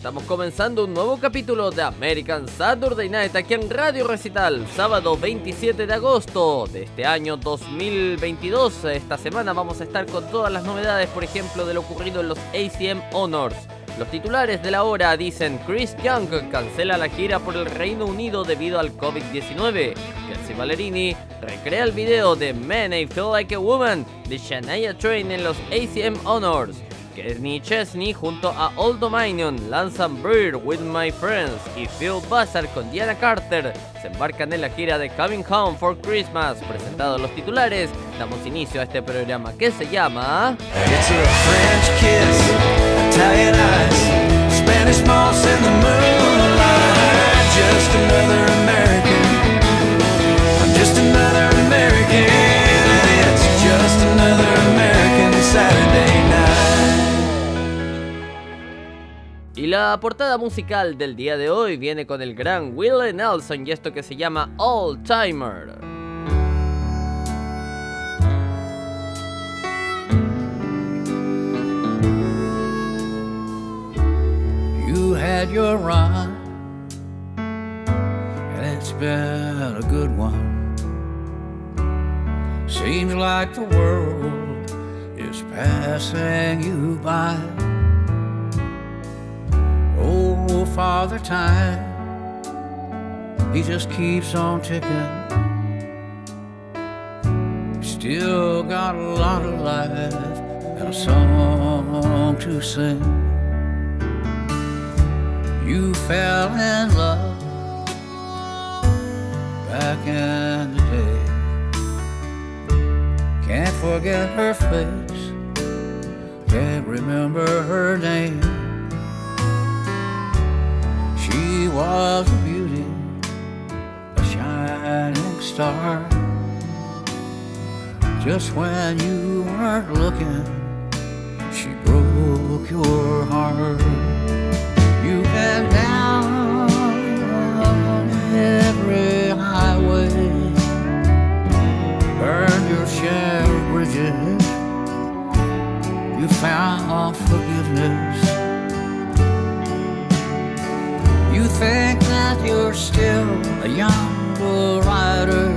Estamos comenzando un nuevo capítulo de American Saturday Night aquí en Radio Recital, sábado 27 de agosto de este año 2022. Esta semana vamos a estar con todas las novedades, por ejemplo, de lo ocurrido en los ACM Honors. Los titulares de la hora dicen Chris Young cancela la gira por el Reino Unido debido al COVID-19. Kelsey Ballerini recrea el video de Men I Feel Like a Woman de Shania Twain en los ACM Honors. Kenny Chesney junto a Old Dominion lanzan Bird with My Friends y Phil Buzzard con Diana Carter se embarcan en la gira de Coming Home for Christmas. Presentados los titulares, damos inicio a este programa que se llama It's a French kiss, Italian eyes, Spanish moss in the moonlight. Just another American. I'm just another American. Y la portada musical del día de hoy viene con el gran Willie Nelson y esto que se llama All Timer. You had your run, and it's been a good one. Seems like the world is passing you by. Father Time, he just keeps on ticking. Still got a lot of life and a song to sing. You fell in love back in the day. Can't forget her face, can't remember her name. Was a beauty, a shining star. Just when you weren't looking, she broke your heart. You've been down every highway, burned your share of bridges. You found forgiveness. Think that you're still a young bull rider.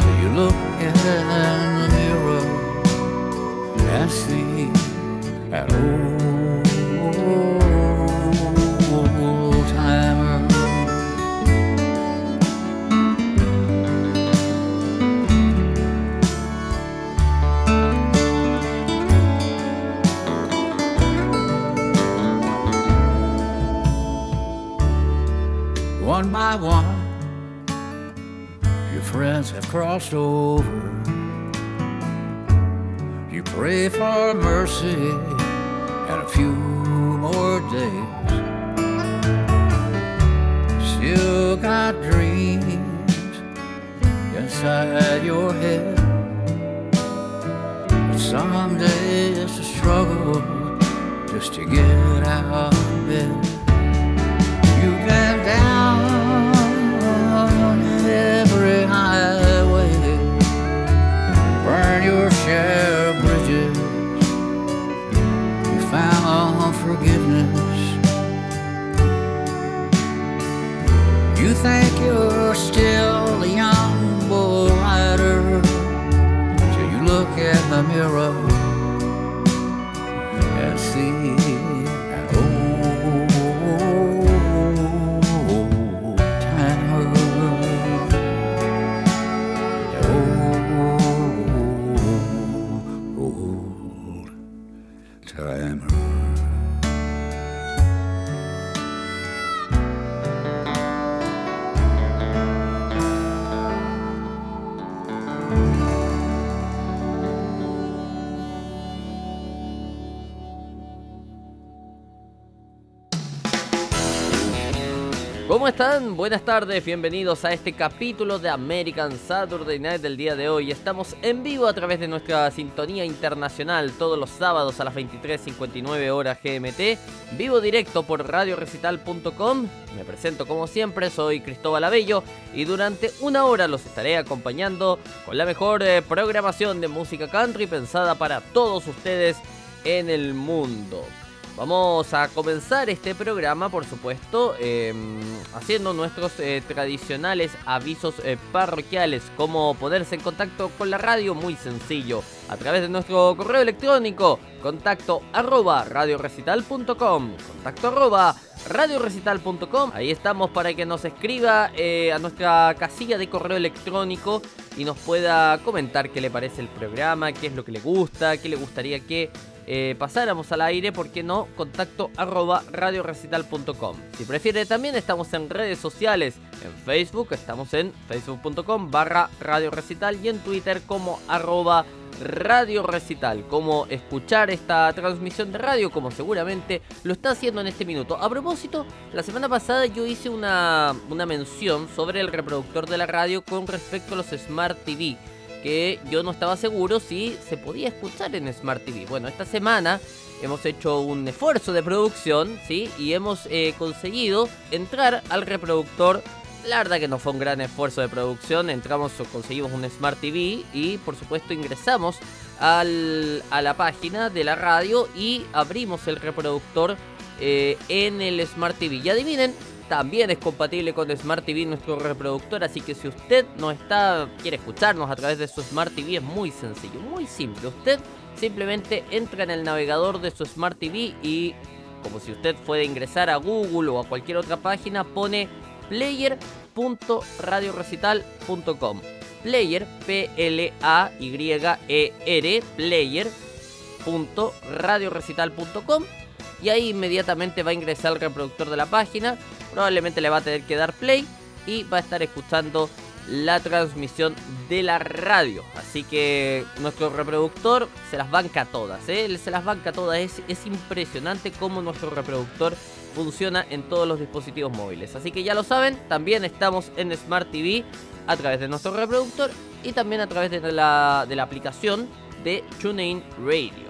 Till you look in the mirror and see that old One, your friends have crossed over. You pray for mercy and a few more days. Still got dreams inside your head. But someday it's a struggle just to get out of bed. You're still a young bull rider. Till you look in the mirror ¿Cómo están? Buenas tardes, bienvenidos a este capítulo de American Saturday Night del día de hoy. Estamos en vivo a través de nuestra sintonía internacional todos los sábados a las 23.59 horas GMT, vivo directo por radiorecital.com. Me presento como siempre, soy Cristóbal Abello y durante una hora los estaré acompañando con la mejor eh, programación de música country pensada para todos ustedes en el mundo. Vamos a comenzar este programa, por supuesto, em, haciendo nuestros eh, tradicionales avisos eh, parroquiales. Cómo ponerse en contacto con la radio, muy sencillo. A través de nuestro correo electrónico, contacto arroba radiorecital.com. Contacto arroba radiorecital.com. Ahí estamos para que nos escriba eh, a nuestra casilla de correo electrónico y nos pueda comentar qué le parece el programa, qué es lo que le gusta, qué le gustaría que eh, pasáramos al aire, ¿por qué no? Contacto arroba radiorecital.com. Si prefiere también estamos en redes sociales, en Facebook, estamos en facebook.com barra radiorecital y en Twitter como arroba Radio Recital, cómo escuchar esta transmisión de radio, como seguramente lo está haciendo en este minuto. A propósito, la semana pasada yo hice una, una mención sobre el reproductor de la radio con respecto a los Smart TV que yo no estaba seguro si se podía escuchar en Smart TV. Bueno, esta semana hemos hecho un esfuerzo de producción, ¿sí? Y hemos eh, conseguido entrar al reproductor. La verdad que no fue un gran esfuerzo de producción. Entramos, conseguimos un Smart TV y por supuesto ingresamos al, a la página de la radio y abrimos el reproductor eh, en el Smart TV. Y adivinen, también es compatible con Smart TV nuestro reproductor, así que si usted no está quiere escucharnos a través de su Smart TV es muy sencillo, muy simple. Usted simplemente entra en el navegador de su Smart TV y como si usted fuera a ingresar a Google o a cualquier otra página, pone player.radiorecital.com. Player, P-L-A-Y-E-R, player.radiorecital.com y ahí inmediatamente va a ingresar al reproductor de la página probablemente le va a tener que dar play y va a estar escuchando la transmisión de la radio. Así que nuestro reproductor se las banca todas, ¿eh? se las banca todas. Es, es impresionante cómo nuestro reproductor funciona en todos los dispositivos móviles. Así que ya lo saben, también estamos en Smart TV a través de nuestro reproductor y también a través de la, de la aplicación de TuneIn Radio.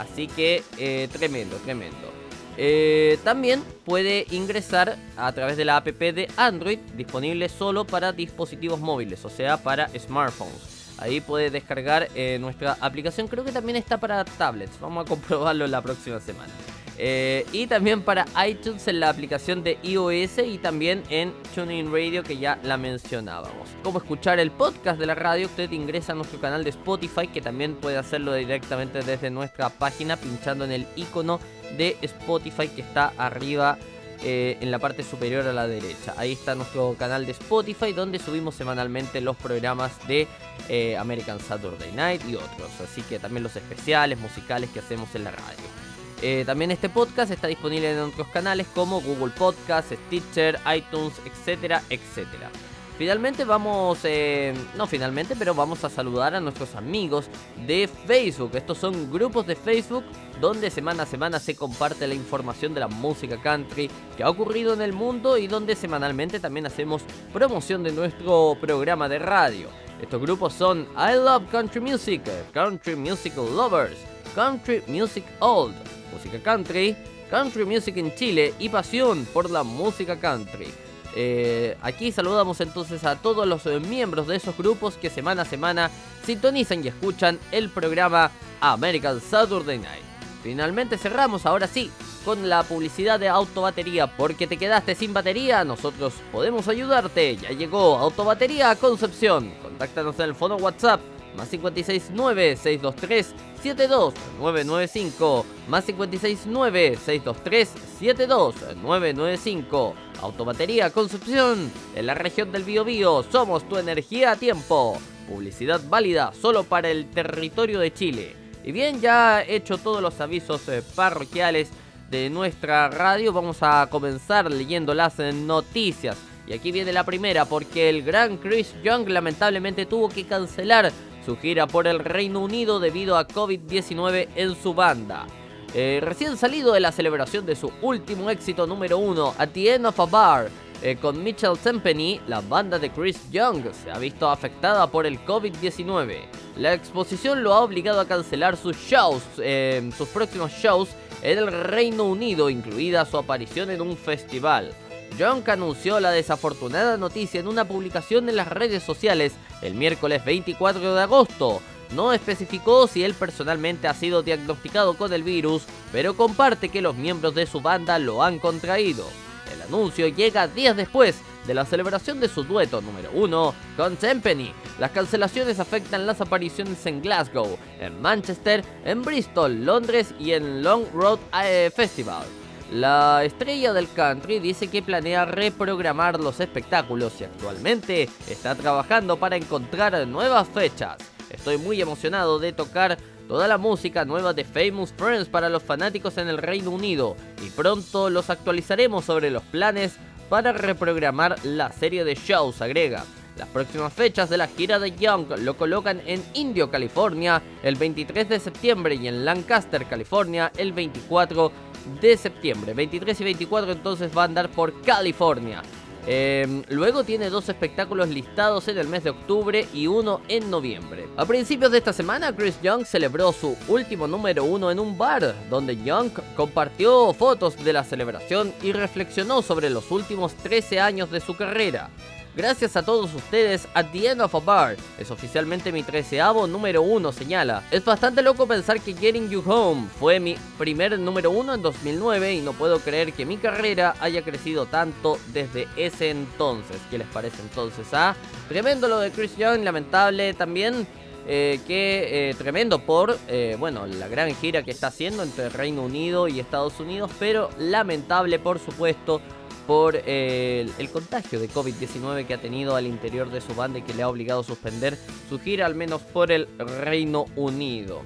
Así que eh, tremendo, tremendo. Eh, también puede ingresar a través de la app de Android, disponible solo para dispositivos móviles, o sea, para smartphones. Ahí puede descargar eh, nuestra aplicación, creo que también está para tablets, vamos a comprobarlo la próxima semana. Eh, y también para iTunes en la aplicación de iOS y también en TuneIn Radio que ya la mencionábamos. Como escuchar el podcast de la radio, usted ingresa a nuestro canal de Spotify que también puede hacerlo directamente desde nuestra página pinchando en el icono de Spotify que está arriba eh, en la parte superior a la derecha. Ahí está nuestro canal de Spotify donde subimos semanalmente los programas de eh, American Saturday Night y otros. Así que también los especiales musicales que hacemos en la radio. Eh, también este podcast está disponible en otros canales como Google Podcast, Stitcher, iTunes, etcétera, etcétera. Finalmente vamos, eh, no finalmente, pero vamos a saludar a nuestros amigos de Facebook. Estos son grupos de Facebook donde semana a semana se comparte la información de la música country que ha ocurrido en el mundo y donde semanalmente también hacemos promoción de nuestro programa de radio. Estos grupos son I Love Country Music, Country Musical Lovers, Country Music Old, música country, country music en Chile y pasión por la música country. Eh, aquí saludamos entonces a todos los eh, miembros de esos grupos que semana a semana sintonizan y escuchan el programa American Saturday Night. Finalmente cerramos ahora sí con la publicidad de Autobatería porque te quedaste sin batería, nosotros podemos ayudarte. Ya llegó Autobatería Concepción. Contáctanos en el fono WhatsApp más 569 623 72995 más 569 623 72995 Autobatería Concepción en la región del Biobío. Somos tu energía a tiempo. Publicidad válida solo para el territorio de Chile. Y bien ya he hecho todos los avisos eh, parroquiales de nuestra radio. Vamos a comenzar leyendo las eh, noticias. Y aquí viene la primera porque el gran Chris Young lamentablemente tuvo que cancelar su gira por el Reino Unido debido a COVID-19 en su banda. Eh, recién salido de la celebración de su último éxito número uno, At the End of a Bar, eh, con Mitchell Tempany, la banda de Chris Young se ha visto afectada por el COVID-19. La exposición lo ha obligado a cancelar sus shows, eh, sus próximos shows en el Reino Unido, incluida su aparición en un festival. Young anunció la desafortunada noticia en una publicación en las redes sociales el miércoles 24 de agosto. no especificó si él personalmente ha sido diagnosticado con el virus, pero comparte que los miembros de su banda lo han contraído. El anuncio llega días después de la celebración de su dueto número uno con Tempany. Las cancelaciones afectan las apariciones en Glasgow, en Manchester, en Bristol, Londres y en Long Road eh, Festival. La estrella del country dice que planea reprogramar los espectáculos y actualmente está trabajando para encontrar nuevas fechas. Estoy muy emocionado de tocar toda la música nueva de Famous Friends para los fanáticos en el Reino Unido y pronto los actualizaremos sobre los planes para reprogramar la serie de shows, agrega. Las próximas fechas de la gira de Young lo colocan en Indio, California, el 23 de septiembre y en Lancaster, California, el 24 de septiembre. 23 y 24 entonces va a andar por California. Em, luego tiene dos espectáculos listados en el mes de octubre y uno en noviembre. A principios de esta semana, Chris Young celebró su último número uno en un bar, donde Young compartió fotos de la celebración y reflexionó sobre los últimos 13 años de su carrera. Gracias a todos ustedes, At the End of a Bar es oficialmente mi treceavo número uno, señala. Es bastante loco pensar que Getting You Home fue mi primer número uno en 2009 y no puedo creer que mi carrera haya crecido tanto desde ese entonces. ¿Qué les parece entonces? Ah, tremendo lo de Chris Young, lamentable también. Eh, que eh, tremendo por eh, bueno la gran gira que está haciendo entre Reino Unido y Estados Unidos, pero lamentable por supuesto por el, contagio de COVID-19 que ha tenido al interior de su banda y que le ha obligado a suspender su gira, al menos por el Reino Unido.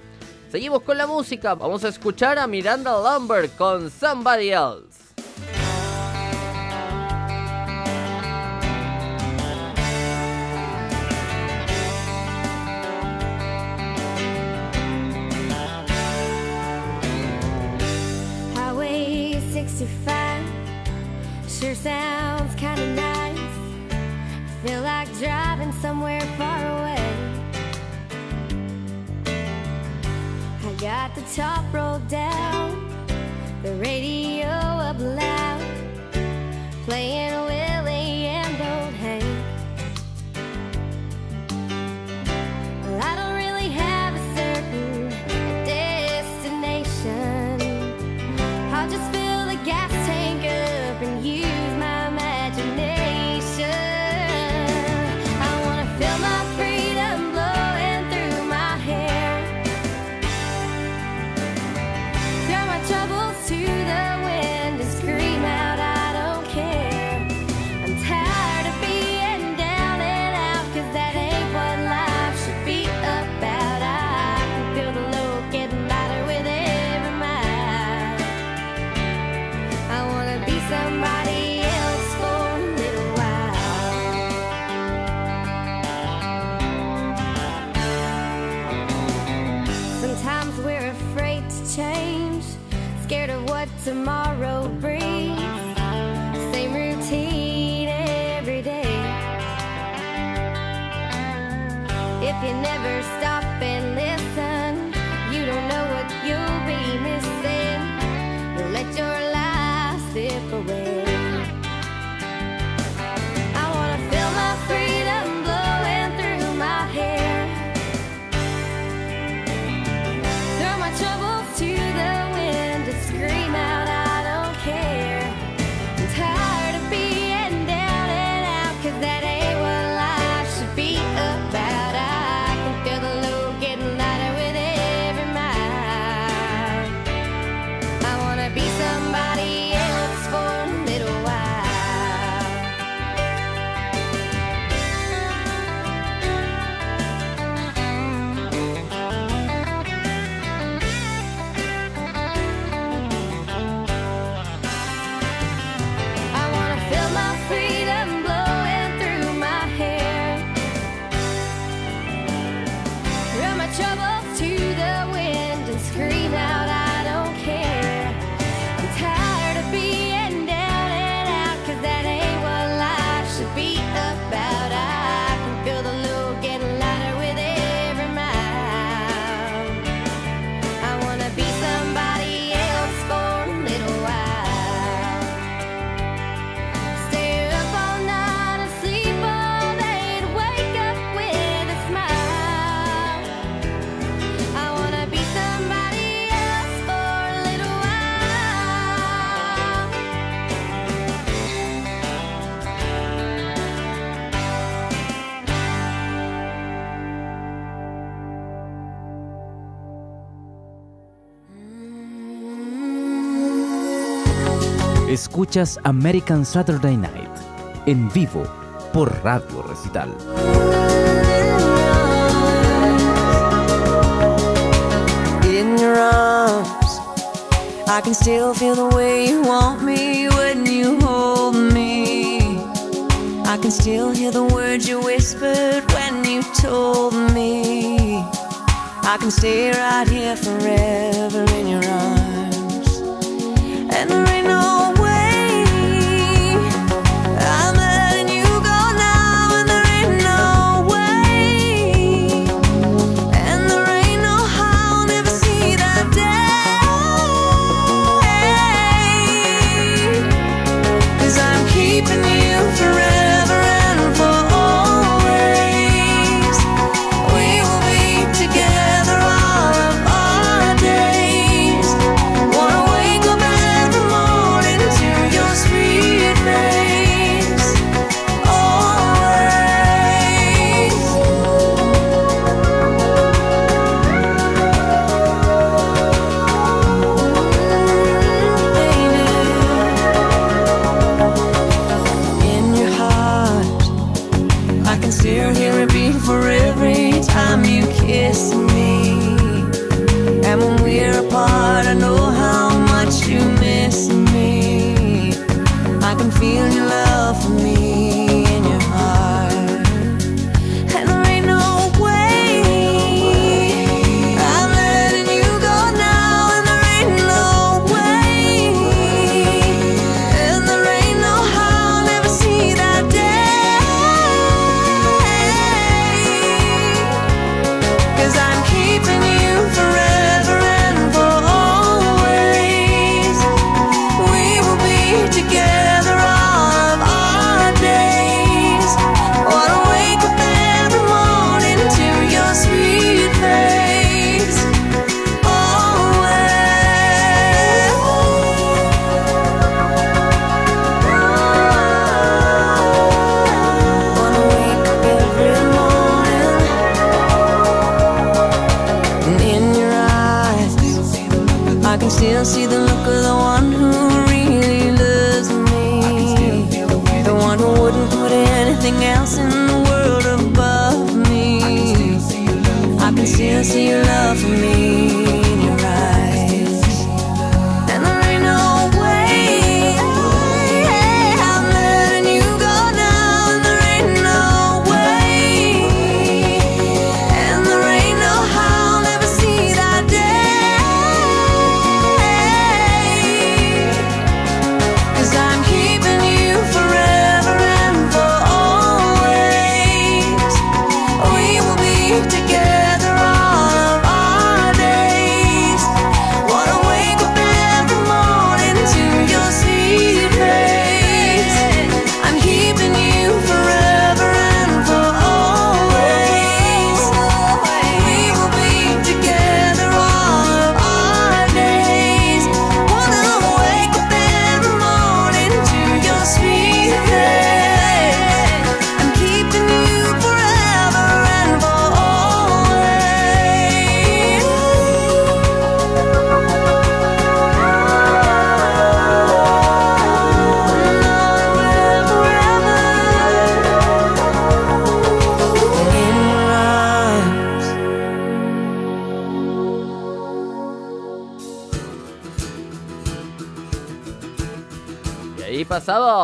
Seguimos con la música, vamos a escuchar a Miranda Lambert con Somebody Else. Highway 65 sure sounds kinda nice. Feel like driving somewhere far away. I got the top rolled down, the radio up loud, playing Escuchas American Saturday Night en vivo por Radio Recital. in your arms. I can still feel the way you want me when you hold me. I can still hear the words you whispered when you told me. I can stay right here forever in your arms. And there ain't no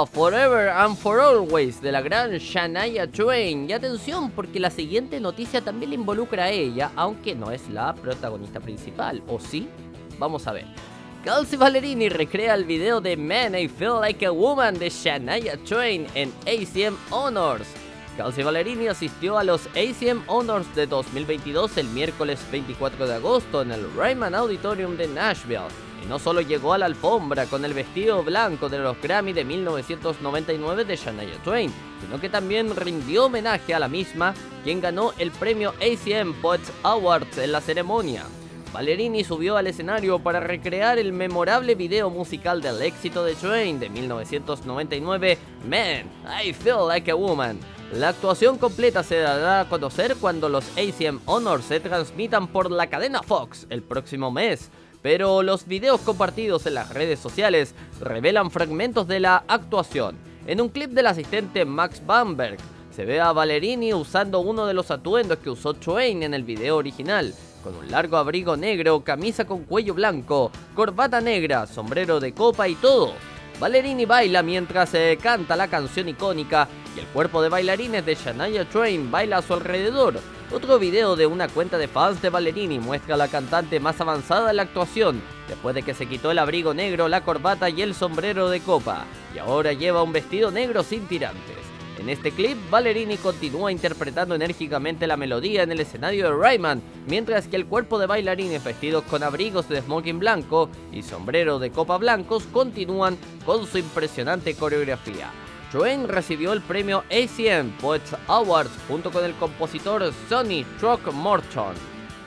Forever and for Always de la gran Shania Twain. Y atención, porque la siguiente noticia también le involucra a ella, aunque no es la protagonista principal. ¿O sí? Vamos a ver. Kelsey Ballerini recrea el video de Man I Feel Like a Woman de Shania Twain en ACM Honors. Kelsey Ballerini asistió a los ACM Honors de 2022 el miércoles 24 de agosto en el Ryman Auditorium de Nashville. Y no solo llegó a la alfombra con el vestido blanco de los Grammy de 1999 de Shania Twain, sino que también rindió homenaje a la misma, quien ganó el premio ACM Poets Awards en la ceremonia. Ballerini subió al escenario para recrear el memorable video musical del éxito de Twain de 1999, Man, I Feel Like a Woman. La actuación completa se dará a conocer cuando los ACM Honors se transmitan por la cadena Fox el próximo mes. Pero los videos compartidos en las redes sociales revelan fragmentos de la actuación. En un clip del asistente Max Bamberg, se ve a Ballerini usando uno de los atuendos que usó Twain en el video original, con un largo abrigo negro, camisa con cuello blanco, corbata negra, sombrero de copa y todo. Ballerini baila mientras se canta la canción icónica y el cuerpo de bailarines de Shania Twain baila a su alrededor. Otro video de una cuenta de fans de Ballerini muestra a la cantante más avanzada en la actuación, después de que se quitó el abrigo negro, la corbata y el sombrero de copa, y ahora lleva un vestido negro sin tirantes. En este clip, Ballerini continúa interpretando enérgicamente la melodía en el escenario de Rayman, mientras que el cuerpo de bailarines vestidos con abrigos de smoking blanco y sombrero de copa blancos continúan con su impresionante coreografía. Joanne recibió el premio ACM Poets Awards junto con el compositor Sonny Truck Morton.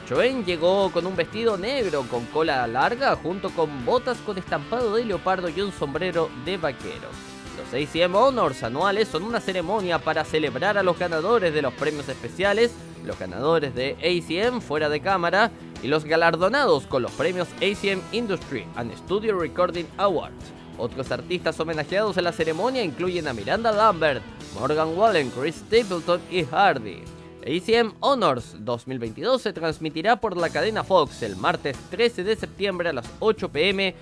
Joanne llegó con un vestido negro con cola larga junto con botas con estampado de leopardo y un sombrero de vaquero. ACM Honors anuales son una ceremonia para celebrar a los ganadores de los premios especiales, los ganadores de ACM fuera de cámara y los galardonados con los premios ACM Industry and Studio Recording Awards. Otros artistas homenajeados en la ceremonia incluyen a Miranda Lambert, Morgan Wallen, Chris Stapleton y Hardy. ACM Honors 2022 se transmitirá por la cadena Fox el martes 13 de septiembre a las 8 pm,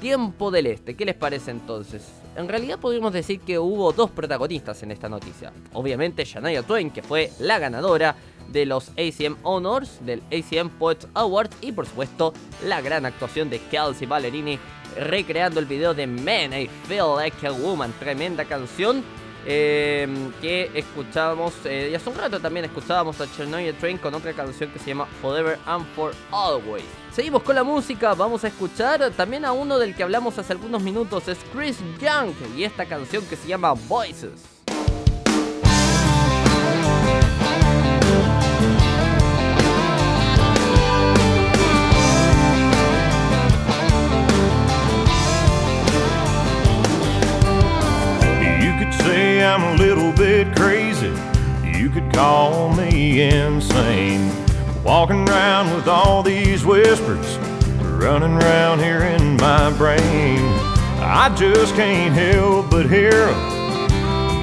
tiempo del este. ¿Qué les parece entonces? En realidad podríamos decir que hubo dos protagonistas en esta noticia. Obviamente Shania Twain, que fue la ganadora de los ACM Honors, del ACM Poets Awards y por supuesto la gran actuación de Kelsey Ballerini recreando el video de Man, I Feel Like a Woman, tremenda canción eh, que escuchábamos, eh, y hace un rato también escuchábamos a Chernobyl Train con otra canción que se llama Forever and For Always. Seguimos con la música, vamos a escuchar también a uno del que hablamos hace algunos minutos, es Chris Young, y esta canción que se llama Voices. I'm a little bit crazy. You could call me insane. Walking around with all these whispers running around here in my brain. I just can't help but hear 'em.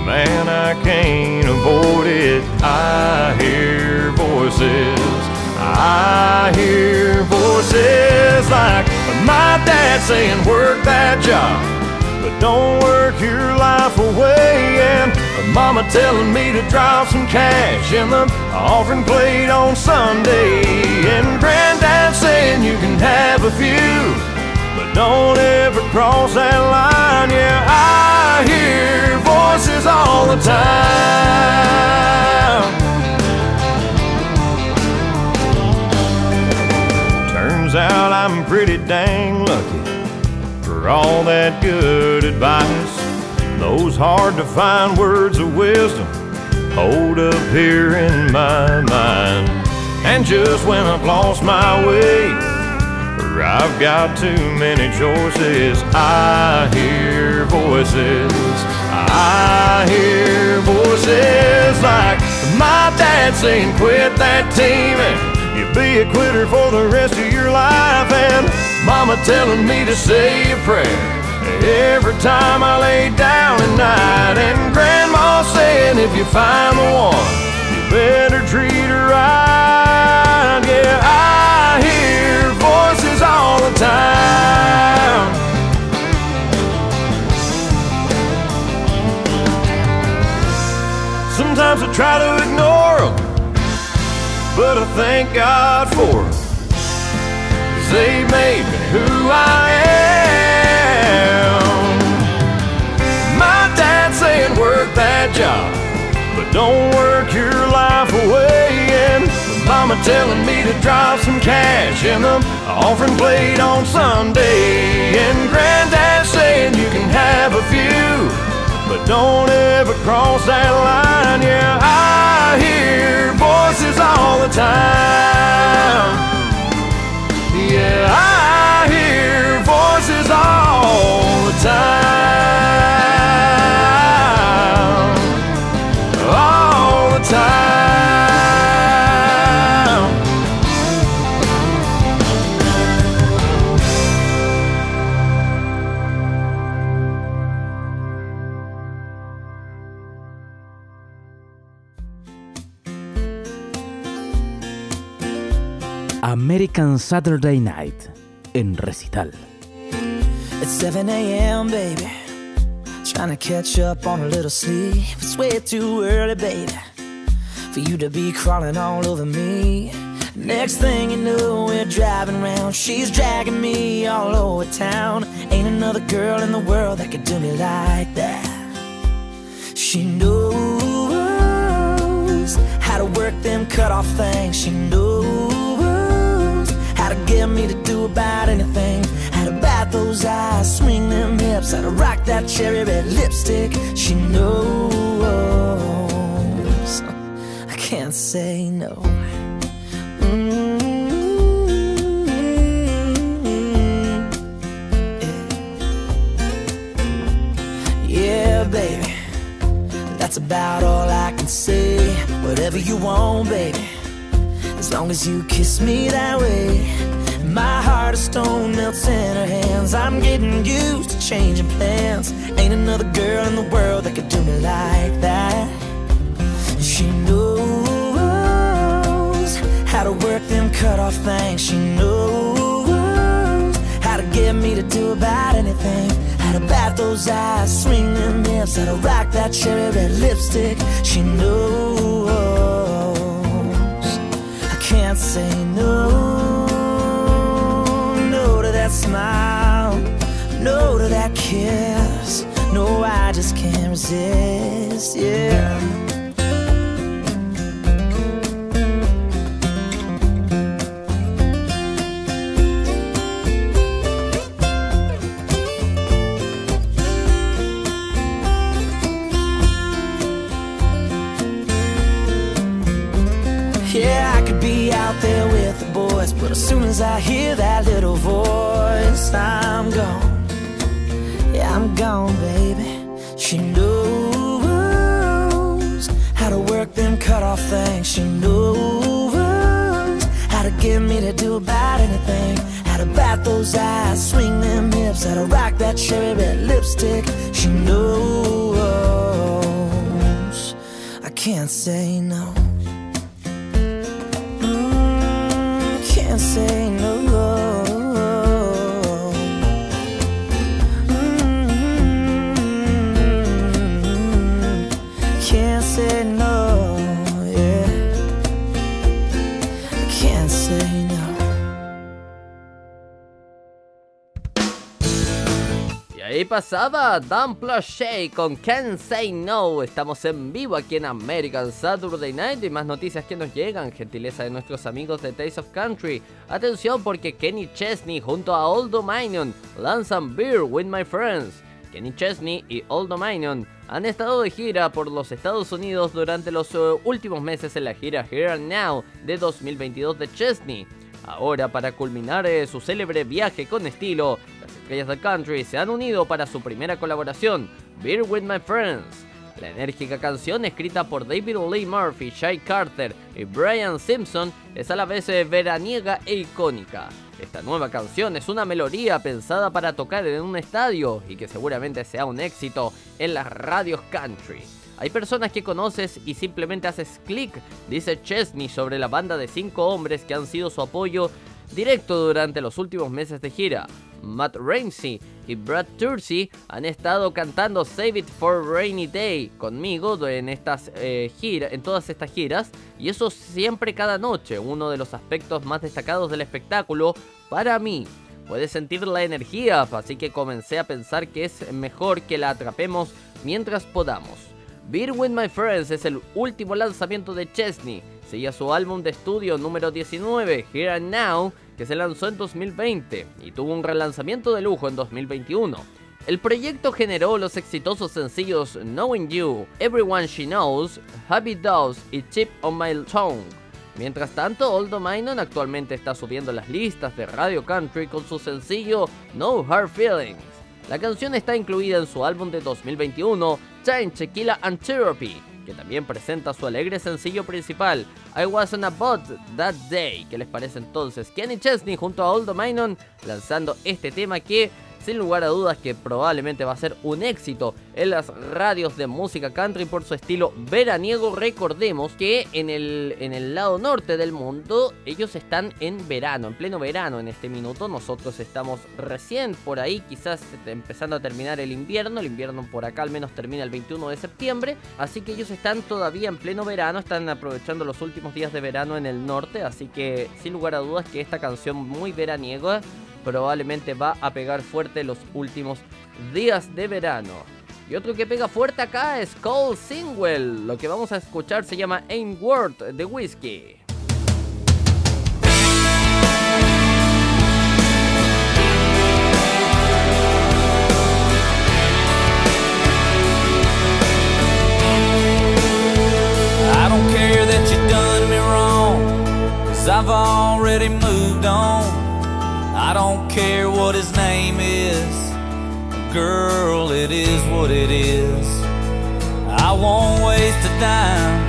Man, I can't avoid it. I hear voices. I hear voices like my dad saying, work that job. But don't work your life away. And mama telling me to drop some cash in the offering plate on Sunday. And granddad saying you can have a few. But don't ever cross that line. Yeah, I hear voices all the time. Turns out I'm pretty dang lucky for all that good advice. Those hard to find words of wisdom hold up here in my mind. And just when I've lost my way, or I've got too many choices, I hear voices. I hear voices like my dad saying, quit that team and you'll be a quitter for the rest of your life. And mama telling me to say a prayer every time I lay down at night. And grandma saying, if you find the one, you better treat her right. Yeah, I hear voices all the time. Sometimes I try to ignore them, but I thank God for them. Cause they made me who I am. Job, but don't work your life away. And mama telling me to drop some cash in the offering plate on Sunday. And granddad saying you can have a few, but don't ever cross that line. Yeah, I hear voices all the time. Yeah, I hear voices all the time. town. American Saturday Night en recital. It's 7 a.m., baby. Trying to catch up on a little sleep. It's way too early, baby for you to be crawling all over me. Next thing you know, we're driving around. She's dragging me all over town. Ain't another girl in the world that could do me like that. She knows how to work them cut off things. She knows how to get me to do about anything. How to bat those eyes, swing them hips, how to rock that cherry red lipstick. She knows can't say no. Mm, Yeah, baby. That's about all I can say. Whatever you want, baby. As long as you kiss me that way. My heart of stone melts in her hands. I'm getting used to changing plans. Ain't another girl in the world that could do me like that. How to work them cut off things. She knows how to get me to do about anything. How to bat those eyes, swing them hips, how to rock that cherry red lipstick. She knows I can't say no, no to that smile, no to that kiss. No, I just can't resist. Yeah, soon as I hear that little voice, I'm gone. Yeah, I'm gone, baby. She knows how to work them cut off things. She knows how to get me to do about anything. How to bat those eyes, swing them hips, how to rock that cherry red lipstick. She knows I can't say no. Say no. Pasaba Dan Shay con Can't Say No. Estamos en vivo aquí en American Saturday Night y más noticias que nos llegan. Gentileza de nuestros amigos de Taste of Country. Atención porque Kenny Chesney junto a Old Dominion lanzan Beer with My Friends. Kenny Chesney y Old Dominion han estado de gira por los Estados Unidos durante los eh, últimos meses en la gira Here and Now de 2022 de Chesney. Ahora, para culminar eh, su célebre viaje con estilo, estrellas del country se han unido para su primera colaboración, Beer with My Friends. La enérgica canción, escrita por David Lee Murphy, Shy Carter y Brian Simpson, es a la vez eh, veraniega e icónica. Esta nueva canción es una melodía pensada para tocar en un estadio y que seguramente sea un éxito en las radios country. Hay personas que conoces y simplemente haces clic, dice Chesney sobre la banda de cinco hombres que han sido su apoyo directo durante los últimos meses de gira. Matt Ramsey y Brad Tursey han estado cantando Save It for Rainy Day conmigo en estas eh, en todas estas giras, y eso siempre cada noche, uno de los aspectos más destacados del espectáculo para mí. Puedes sentir la energía, así que comencé a pensar que es mejor que la atrapemos mientras podamos. Beer With My Friends es el último lanzamiento de Chesney. Seguía su álbum de estudio número 19, Here and Now, que se lanzó en 2020 y tuvo un relanzamiento de lujo en 2021. El proyecto generó los exitosos sencillos Knowing You, Everyone She Knows, Happy Dogs y Chip on My Tongue. Mientras tanto, Old Dominion actualmente está subiendo las listas de Radio Country con su sencillo No Hard Feelings. La canción está incluida en su álbum de 2021, Time, Tequila and Therapy, que también presenta su alegre sencillo principal, I Wasn't About That Day. ¿Qué les parece entonces? Kenny Chesney junto a Old Dominion lanzando este tema que sin lugar a dudas que probablemente va a ser un éxito en las radios de música country por su estilo veraniego. Recordemos que en el, en el lado norte del mundo ellos están en verano, en pleno verano en este minuto. Nosotros estamos recién por ahí, quizás empezando a terminar el invierno. El invierno por acá al menos termina el 21 de septiembre. Así que ellos están todavía en pleno verano, están aprovechando los últimos días de verano en el norte. Así que sin lugar a dudas que esta canción muy veraniega probablemente va a pegar fuerte los últimos días de verano. Y otro que pega fuerte acá es Cole Singwell. Lo que vamos a escuchar se llama Aim Word de Whiskey. I don't care that you done me wrong, I've already moved on. I don't care what his name is, girl, it is what it is. I won't waste a dime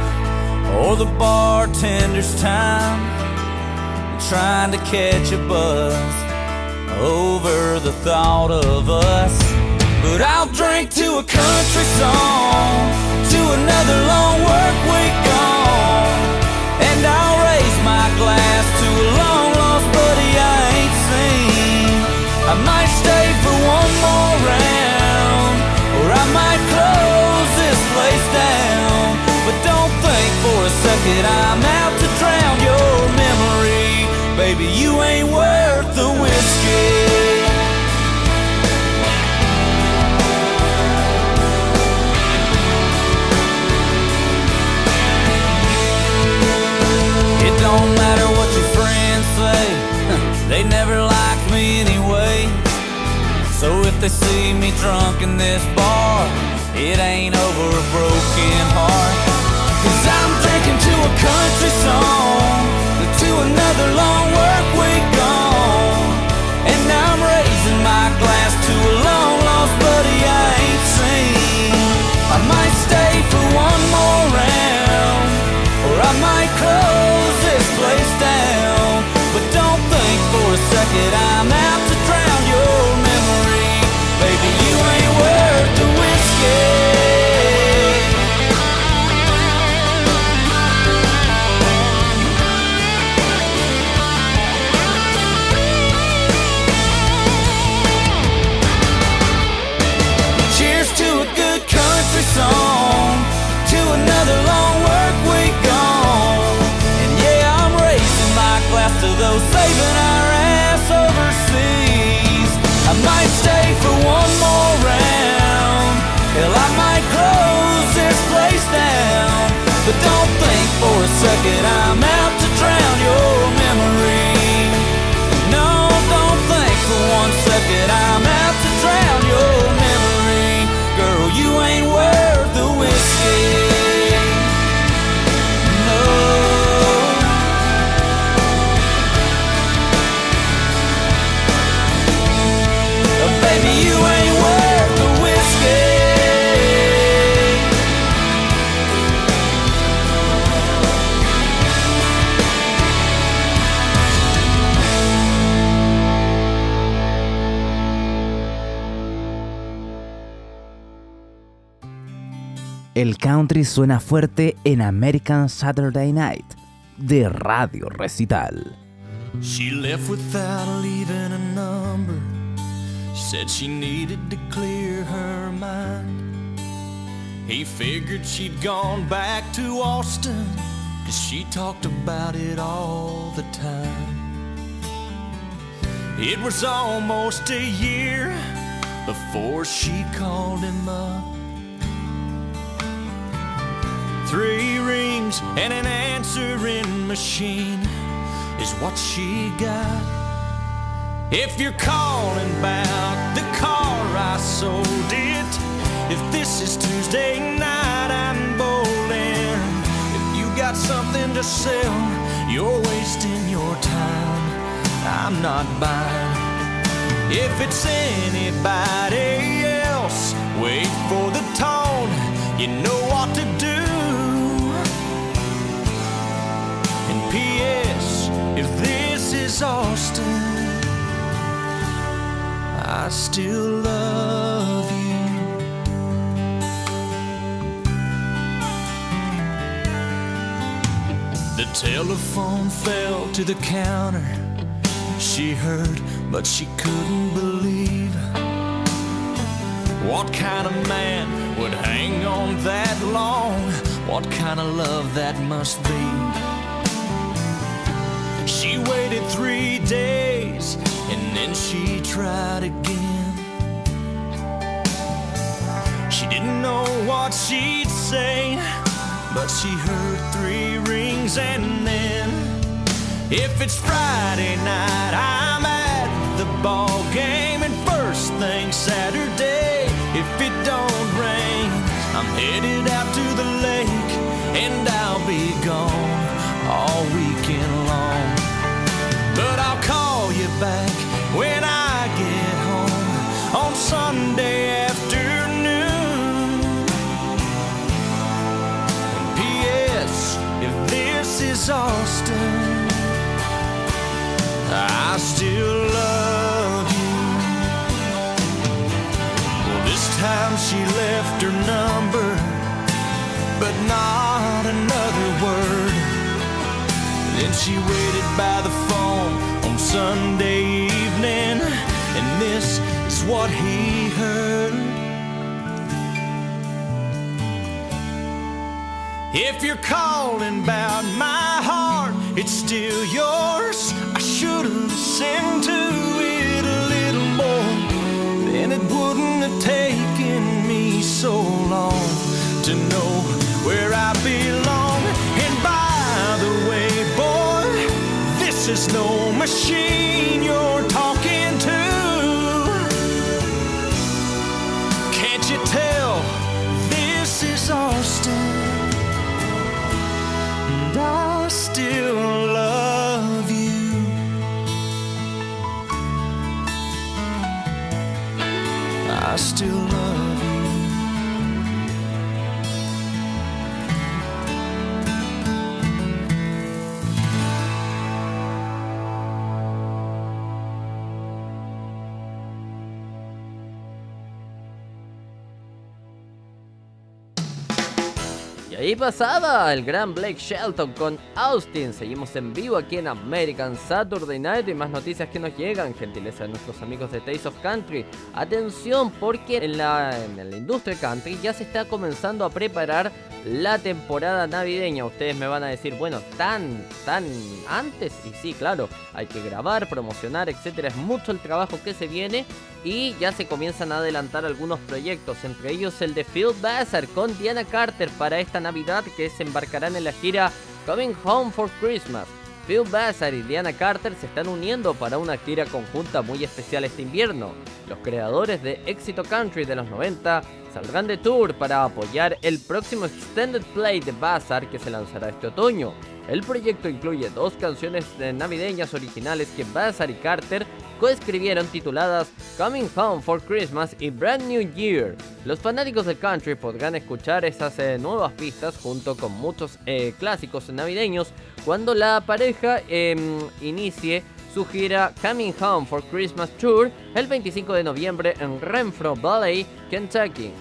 or the bartender's time trying to catch a buzz over the thought of us. But I'll drink to a country song, to another long work week gone. And I'll raise my glass to a long I might stay for one more round, or I might close this place down. But don't think for a second I'm out to drown your memory. Baby, you ain't worth So if they see me drunk in this bar, it ain't over a broken heart. Cause I'm drinking to a country song, to another long work week gone. And I'm raising my glass to a long lost buddy I ain't seen. I might stay for one more round, or I might close El country suena fuerte en American Saturday Night de Radio Recital. She left without leaving a number. Said she needed to clear her mind. He figured she'd gone back to Austin, cause she talked about it all the time. It was almost a year before she called him up. Three rings and an answering machine is what she got. If you're calling about the car I sold it, if this is Tuesday night I'm bowling, if you got something to sell, you're wasting your time. I'm not buying. If it's anybody else, wait for the tone. You know what to do. exhausted, I still love you. The telephone fell to the counter. She heard, but she couldn't believe. What kind of man would hang on that long? What kind of love that must be? Waited three days and then she tried again. She didn't know what she'd say, but she heard three rings and then. If it's Friday night, I'm at the ball game, and first thing Saturday, if it don't rain, I'm headed out to the lake, and I'll be gone all weekend long. But I'll call you back when I get home on Sunday afternoon. And P.S. If this is Austin, I still love you. Well, this time she left her number, but not another word. Then she waited by the Sunday evening, and this is what he heard. If you're calling about my heart, it's still yours. I should have listened to it a little more. Then it wouldn't have taken me so long to know where I belong. This is no machine you're talking to. Can't you tell this is Austin? And I still love you. I still love you. Ahí pasaba el gran Blake Shelton con Austin. Seguimos en vivo aquí en American Saturday Night y más noticias que nos llegan, gentileza de nuestros amigos de Taste of Country. Atención, porque en la, en la industria country ya se está comenzando a preparar la temporada navideña. Ustedes me van a decir, bueno, tan, tan antes. Y sí, claro, hay que grabar, promocionar, etcétera. Es mucho el trabajo que se viene y ya se comienzan a adelantar algunos proyectos, entre ellos el de Phil Bassar con Diana Carter para esta Navidad que se embarcarán en la gira Coming Home for Christmas. Phil Bassar y Diana Carter se están uniendo para una gira conjunta muy especial este invierno. Los creadores de Éxito Country de los 90 saldrán de tour para apoyar el próximo Extended Play de Bassar que se lanzará este otoño. El proyecto incluye dos canciones navideñas originales que Bassar y Carter coescribieron tituladas Coming Home for Christmas y Brand New Year. Los fanáticos del country podrán escuchar esas eh, nuevas pistas junto con muchos eh, clásicos navideños cuando la pareja em, inicie su gira Coming Home for Christmas Tour el 25 de noviembre en Renfro Valley, Kentucky.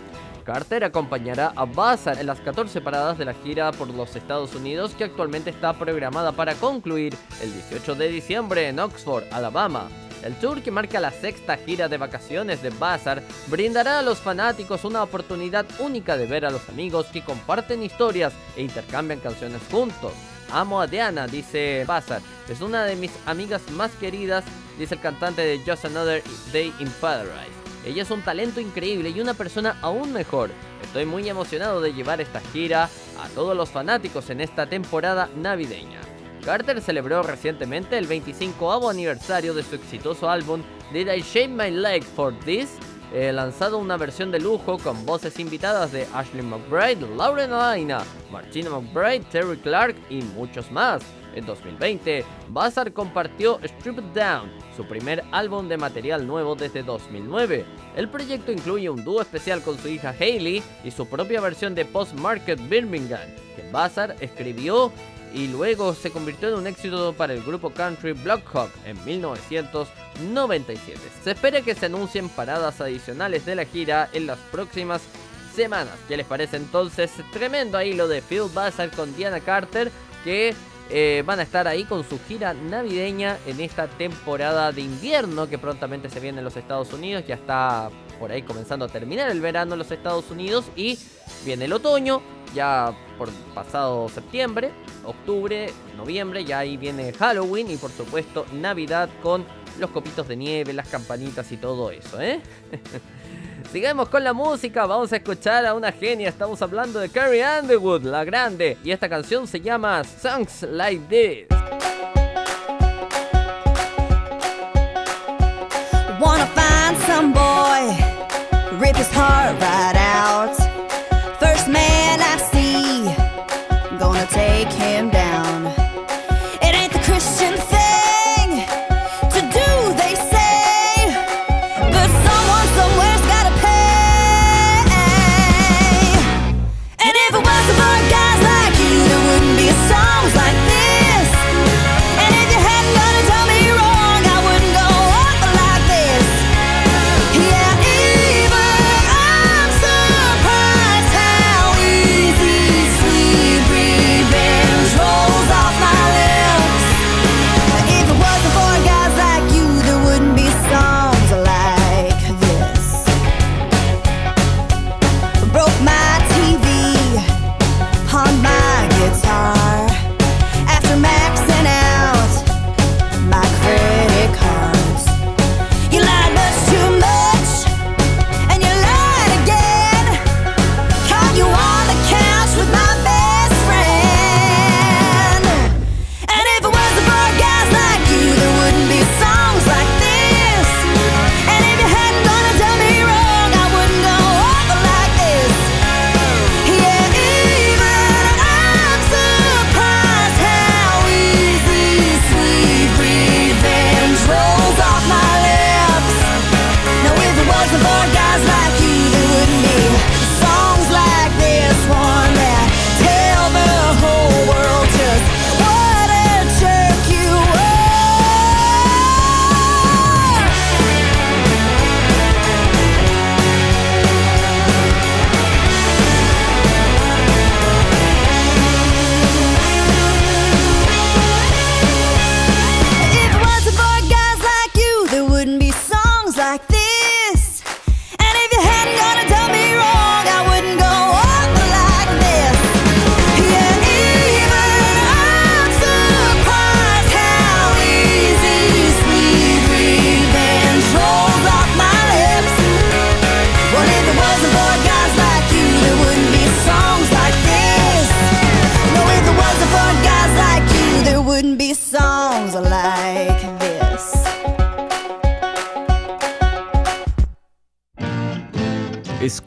Carter acompañará a Bassar en las 14 paradas de la gira por los Estados Unidos que actualmente está programada para concluir el 18 de diciembre en Oxford, Alabama. El tour que marca la sexta gira de vacaciones de Bassar brindará a los fanáticos una oportunidad única de ver a los amigos que comparten historias e intercambian canciones juntos. Amo a Diana, dice Bassar. Es una de mis amigas más queridas, dice el cantante de Just Another Day in Paradise. Ella es un talento increíble y una persona aún mejor. Estoy muy emocionado de llevar esta gira a todos los fanáticos en esta temporada navideña. Carter celebró recientemente el 25 aniversario de su exitoso álbum Did I Shave My Leg for This? Lanzado una versión de lujo con voces invitadas de Ashley McBride, Lauren Alaina, Martina McBride, Terry Clark y muchos más. En 2020, Bassar compartió Strip It Down, su primer álbum de material nuevo desde 2009. El proyecto incluye un dúo especial con su hija Hailey y su propia versión de Post Market Birmingham, que Bassar escribió y luego se convirtió en un éxito para el grupo country Blackhawk en 1997. Se espera que se anuncien paradas adicionales de la gira en las próximas semanas. ¿Qué les parece entonces? Tremendo ahí lo de Phil Bassard con Diana Carter que eh, van a estar ahí con su gira navideña en esta temporada de invierno que prontamente se viene en los Estados Unidos. Ya está por ahí comenzando a terminar el verano en los Estados Unidos y viene el otoño. Ya por pasado septiembre, octubre, noviembre, ya ahí viene Halloween y por supuesto Navidad con los copitos de nieve, las campanitas y todo eso, ¿eh? Sigamos con la música, vamos a escuchar a una genia, estamos hablando de Carrie Underwood, la grande, y esta canción se llama Songs Like This. Heart out. take him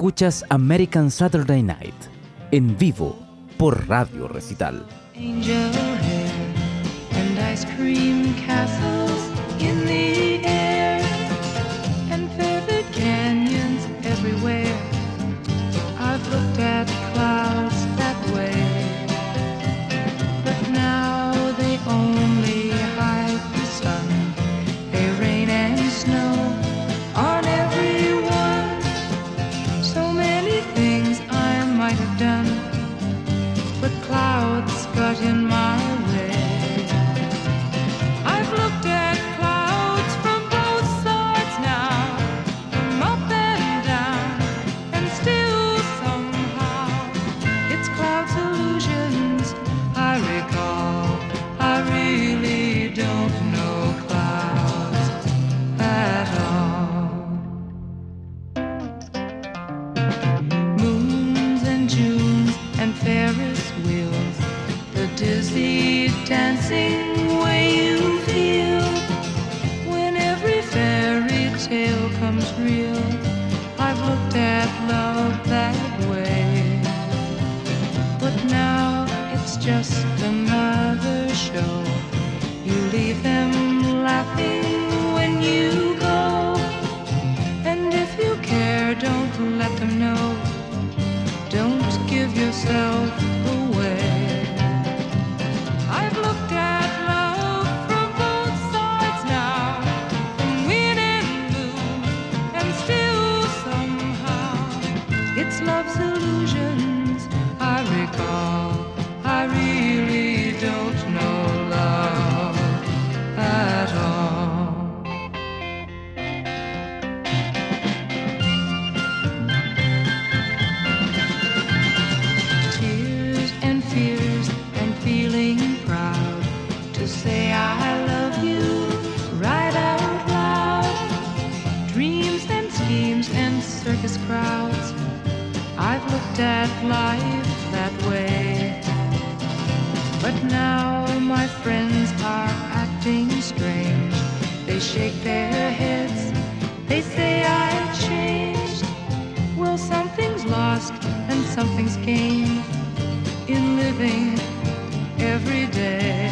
Escuchas American Saturday Night en vivo por Radio Recital. just another show. You leave them laughing when you go. And if you care, don't let them know. Don't give yourself something's gained in living every day.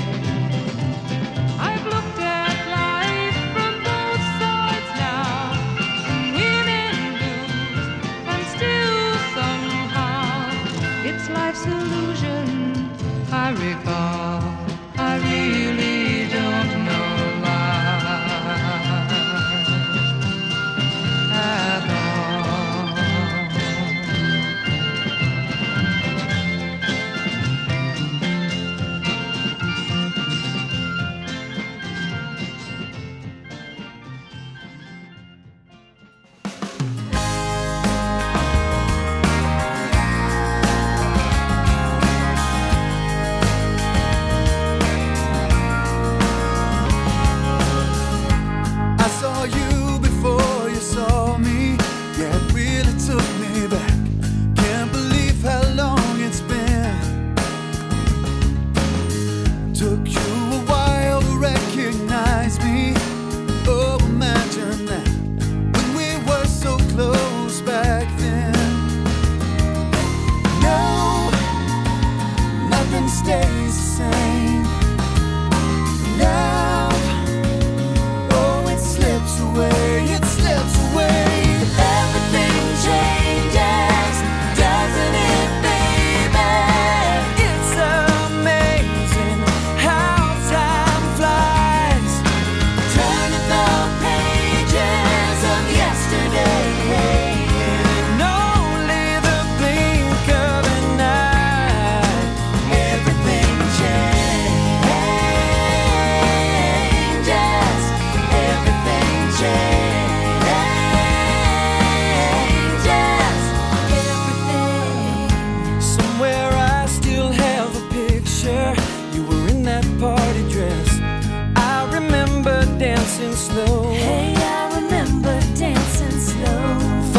I've looked at life from both sides now. Some women lose, and still somehow it's life's illusion I recall.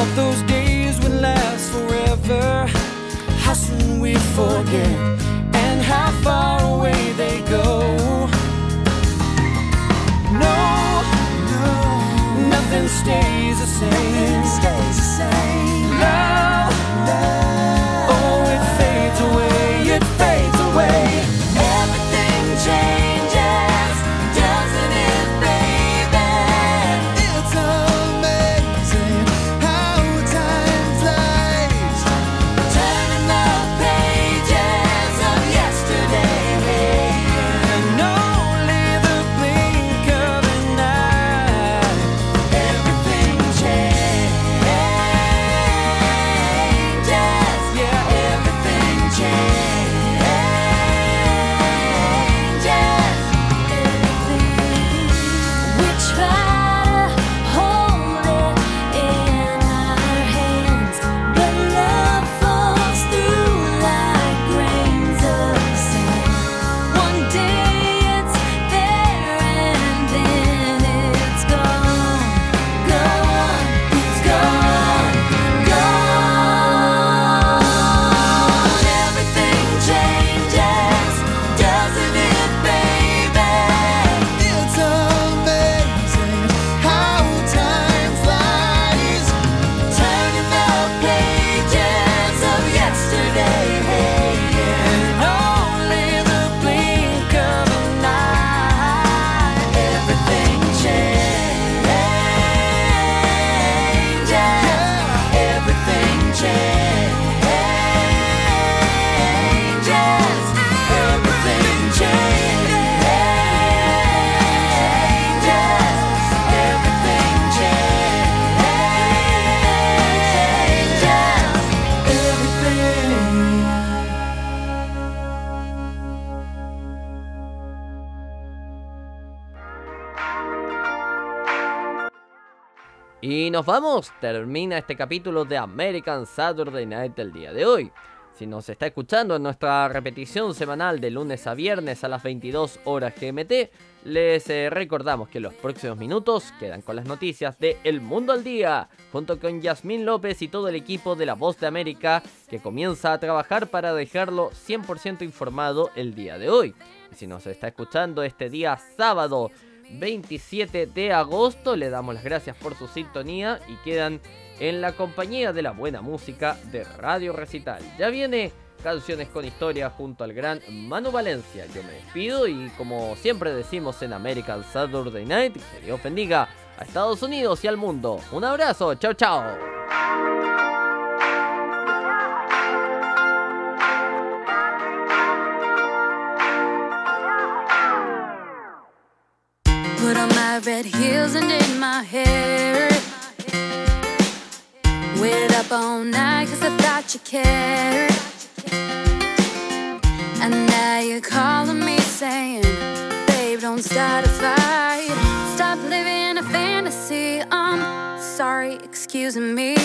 thought those days would last forever. How soon we forget and how far away they go. No, no, nothing stays the same. nos vamos. Termina este capítulo de American Saturday Night del día de hoy. Si nos está escuchando en nuestra repetición semanal de lunes a viernes a las 22 horas GMT, les eh, recordamos que los próximos minutos quedan con las noticias de El Mundo al Día, junto con Yasmín López y todo el equipo de La Voz de América que comienza a trabajar para dejarlo 100% informado el día de hoy. Si nos está escuchando este día sábado, 27 de agosto, le damos las gracias por su sintonía y quedan en la compañía de la buena música de Radio Recital. Ya viene Canciones con Historia junto al gran Manu Valencia. Yo me despido y como siempre decimos en American Saturday Night, que Dios bendiga a Estados Unidos y al mundo. Un abrazo, chao chao. Put on my red heels and did my hair. Waited up all night cause I thought you cared. And now you're calling me saying, Babe, don't start a fight. Stop living a fantasy. I'm sorry, excuse me.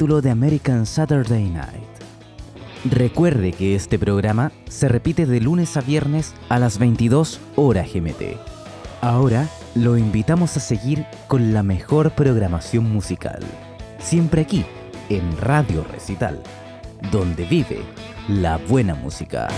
De American Saturday Night. Recuerde que este programa se repite de lunes a viernes a las 22 horas GMT. Ahora lo invitamos a seguir con la mejor programación musical. Siempre aquí, en Radio Recital, donde vive la buena música.